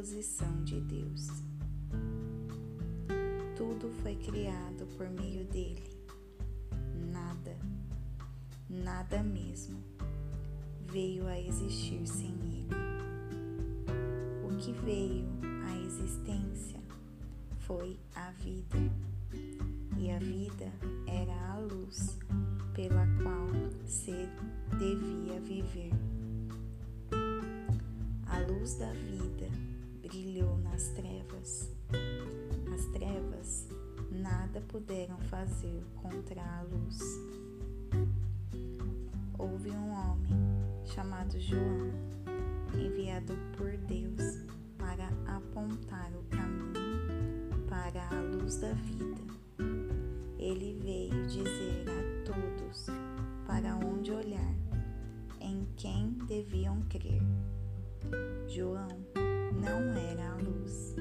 disposição de Deus. Tudo foi criado por meio dele nada mesmo veio a existir sem ele. O que veio à existência foi a vida, e a vida era a luz pela qual se devia viver. A luz da vida nada puderam fazer contra a luz houve um homem chamado João, enviado por Deus para apontar o caminho para a luz da vida. Ele veio dizer a todos para onde olhar, em quem deviam crer. João não era a luz,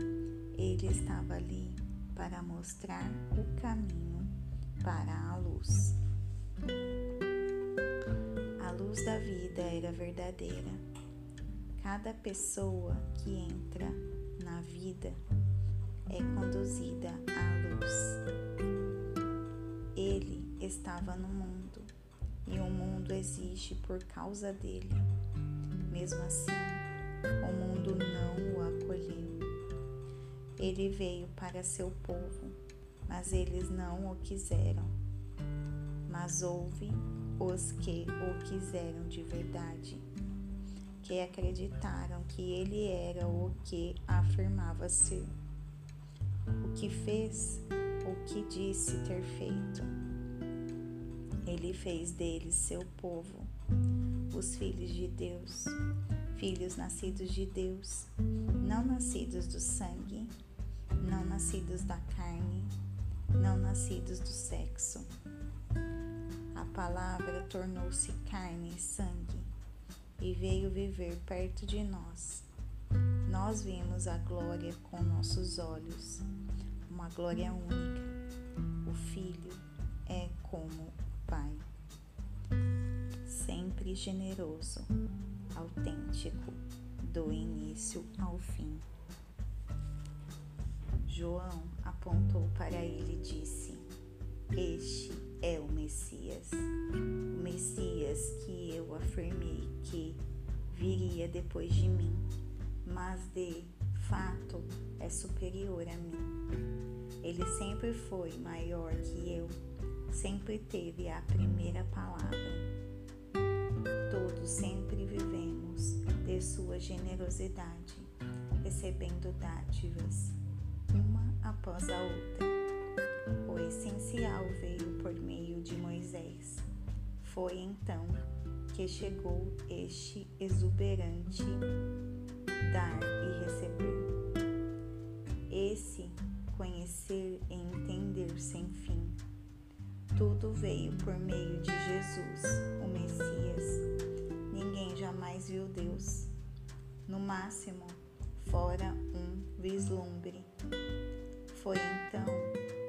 ele estava ali para mostrar o caminho para a luz luz da vida era verdadeira. Cada pessoa que entra na vida é conduzida à luz. Ele estava no mundo e o mundo existe por causa dele. Mesmo assim, o mundo não o acolheu. Ele veio para seu povo, mas eles não o quiseram. Mas houve os que o quiseram de verdade, que acreditaram que ele era o que afirmava ser, o que fez, o que disse ter feito. Ele fez deles seu povo, os filhos de Deus, filhos nascidos de Deus, não nascidos do sangue, nascidos da carne, não nascidos do sexo palavra tornou-se carne e sangue e veio viver perto de nós. Nós vimos a glória com nossos olhos, uma glória única. O Filho é como o Pai, sempre generoso, autêntico, do início ao fim. João apontou para ele e disse: Este é o Messias. O Messias que eu afirmei que viria depois de mim, mas de fato é superior a mim. Ele sempre foi maior que eu, sempre teve a primeira palavra. Todos sempre vivemos de sua generosidade, recebendo dádivas, uma após a outra o essencial veio por meio de Moisés. Foi então que chegou este exuberante dar e receber. Esse conhecer e entender sem fim. Tudo veio por meio de Jesus, o Messias. Ninguém jamais viu Deus. No máximo, fora um vislumbre. Foi então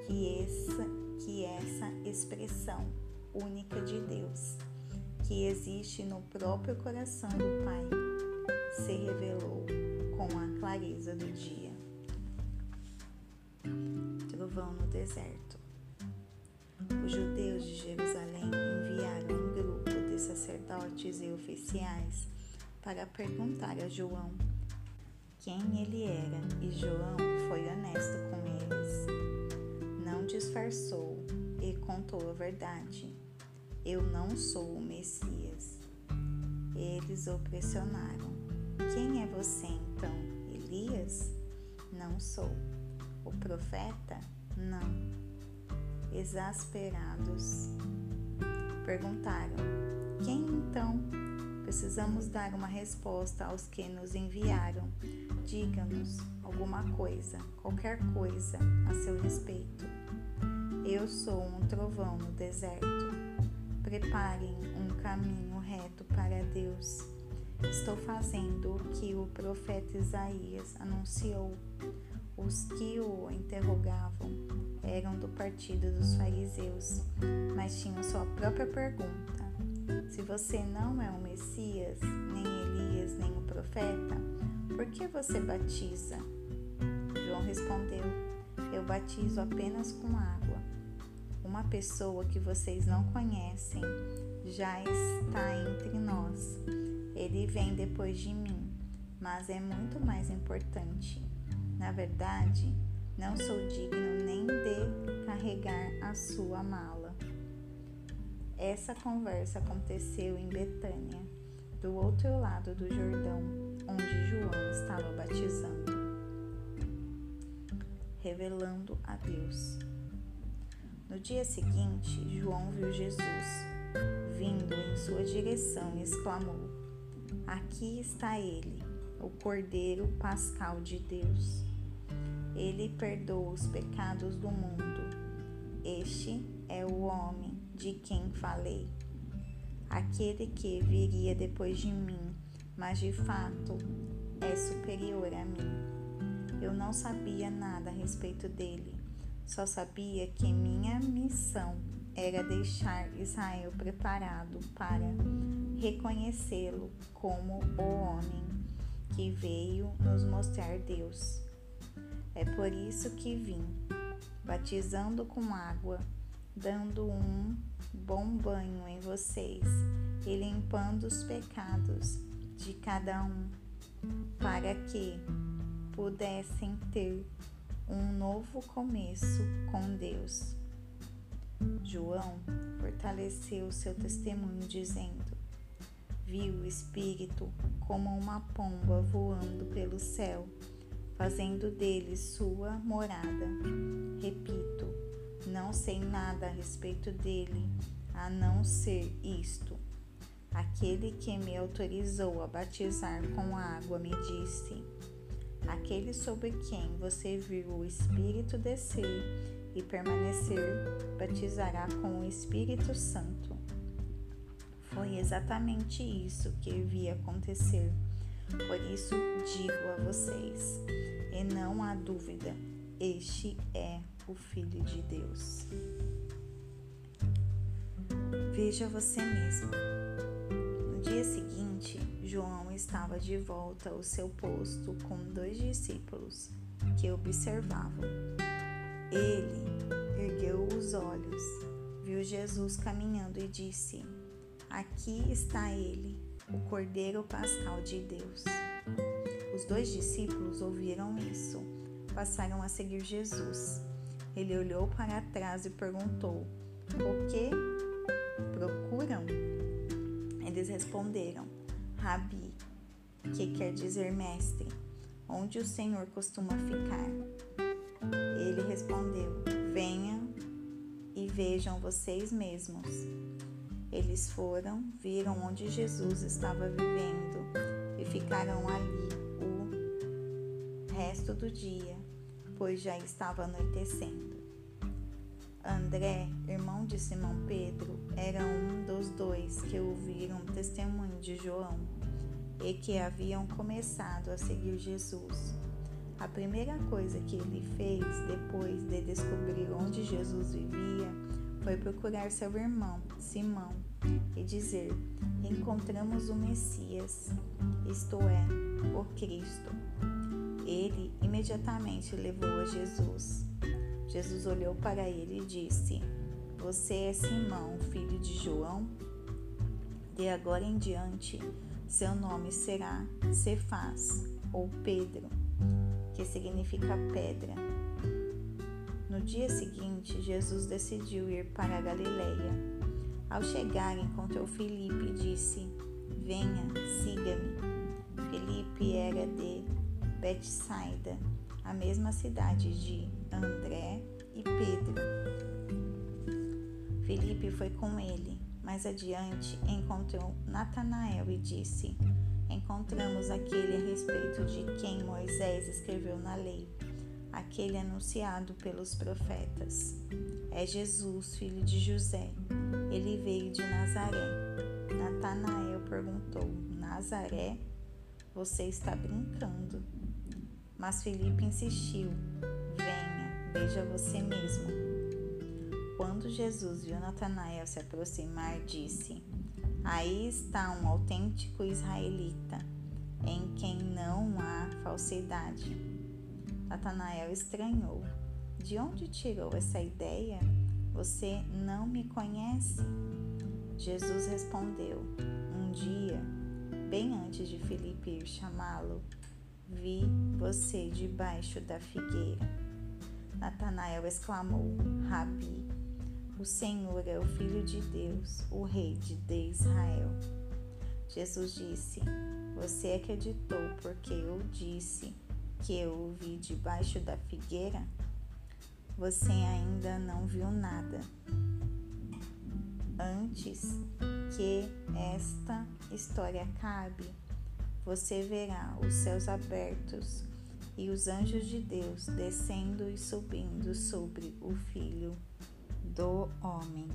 que essa, que essa expressão única de Deus, que existe no próprio coração do Pai, se revelou com a clareza do dia. Trovão no deserto. Os judeus de Jerusalém enviaram um grupo de sacerdotes e oficiais para perguntar a João quem ele era, e João foi honesto com eles disfarçou e contou a verdade. Eu não sou o Messias. Eles o pressionaram. Quem é você então? Elias? Não sou. O profeta? Não. Exasperados, perguntaram: Quem então? Precisamos dar uma resposta aos que nos enviaram. Diga-nos alguma coisa, qualquer coisa a seu respeito. Eu sou um trovão no deserto. Preparem um caminho reto para Deus. Estou fazendo o que o profeta Isaías anunciou. Os que o interrogavam eram do partido dos fariseus, mas tinham sua própria pergunta. Se você não é o Messias, nem Elias, nem o profeta, por que você batiza? João respondeu: Eu batizo apenas com água. Uma pessoa que vocês não conhecem já está entre nós. Ele vem depois de mim, mas é muito mais importante. Na verdade, não sou digno nem de carregar a sua mala. Essa conversa aconteceu em Betânia, do outro lado do Jordão, onde João estava batizando, revelando a Deus. No dia seguinte, João viu Jesus vindo em sua direção e exclamou: Aqui está ele, o Cordeiro Pascal de Deus. Ele perdoa os pecados do mundo. Este é o homem de quem falei. Aquele que viria depois de mim, mas de fato é superior a mim. Eu não sabia nada a respeito dele, só sabia que minha missão era deixar Israel preparado para reconhecê-lo como o homem que veio nos mostrar Deus. É por isso que vim, batizando com água, dando um bom banho em vocês e limpando os pecados de cada um, para que pudessem ter um novo começo com Deus. João fortaleceu seu testemunho, dizendo: Viu o Espírito como uma pomba voando pelo céu, fazendo dele sua morada. Repito, não sei nada a respeito dele, a não ser isto. Aquele que me autorizou a batizar com água me disse: Aquele sobre quem você viu o Espírito descer e permanecer, batizará com o Espírito Santo. Foi exatamente isso que devia acontecer. Por isso digo a vocês, e não há dúvida, este é o Filho de Deus. Veja você mesmo. Dia seguinte, João estava de volta ao seu posto com dois discípulos que observavam. Ele ergueu os olhos, viu Jesus caminhando e disse: Aqui está ele, o Cordeiro Pascal de Deus. Os dois discípulos ouviram isso, passaram a seguir Jesus. Ele olhou para trás e perguntou: O que procuram? Eles responderam: Rabi, que quer dizer mestre, onde o Senhor costuma ficar? Ele respondeu: Venham e vejam vocês mesmos. Eles foram, viram onde Jesus estava vivendo e ficaram ali o resto do dia, pois já estava anoitecendo. André, irmão de Simão Pedro, era um dos dois que ouviram o testemunho de João e que haviam começado a seguir Jesus. A primeira coisa que ele fez depois de descobrir onde Jesus vivia foi procurar seu irmão, Simão, e dizer: Encontramos o Messias, isto é, o Cristo. Ele imediatamente levou a Jesus. Jesus olhou para ele e disse: Você é Simão, filho de João? De agora em diante, seu nome será Cefás ou Pedro que significa pedra. No dia seguinte, Jesus decidiu ir para a Galileia. Ao chegar, encontrou Felipe e disse: Venha, siga-me. Felipe era de Betsaida, a mesma cidade de André e Pedro. Felipe foi com ele. Mais adiante, encontrou Natanael e disse: encontramos aquele a respeito de quem Moisés escreveu na lei, aquele anunciado pelos profetas. É Jesus, filho de José. Ele veio de Nazaré. Natanael perguntou: Nazaré? Você está brincando. Mas Felipe insistiu: Venha, veja você mesmo. Quando Jesus viu Natanael se aproximar, disse: Aí está um autêntico israelita, em quem não há falsidade. Natanael estranhou. De onde tirou essa ideia? Você não me conhece? Jesus respondeu: Um dia, bem antes de Felipe ir chamá-lo, vi você debaixo da figueira. Natanael exclamou: Rabi, o Senhor é o Filho de Deus, o Rei de Israel. Jesus disse: Você acreditou porque eu disse que eu o vi debaixo da figueira? Você ainda não viu nada Antes que esta história acabe, você verá os céus abertos e os anjos de Deus descendo e subindo sobre o Filho do Homem.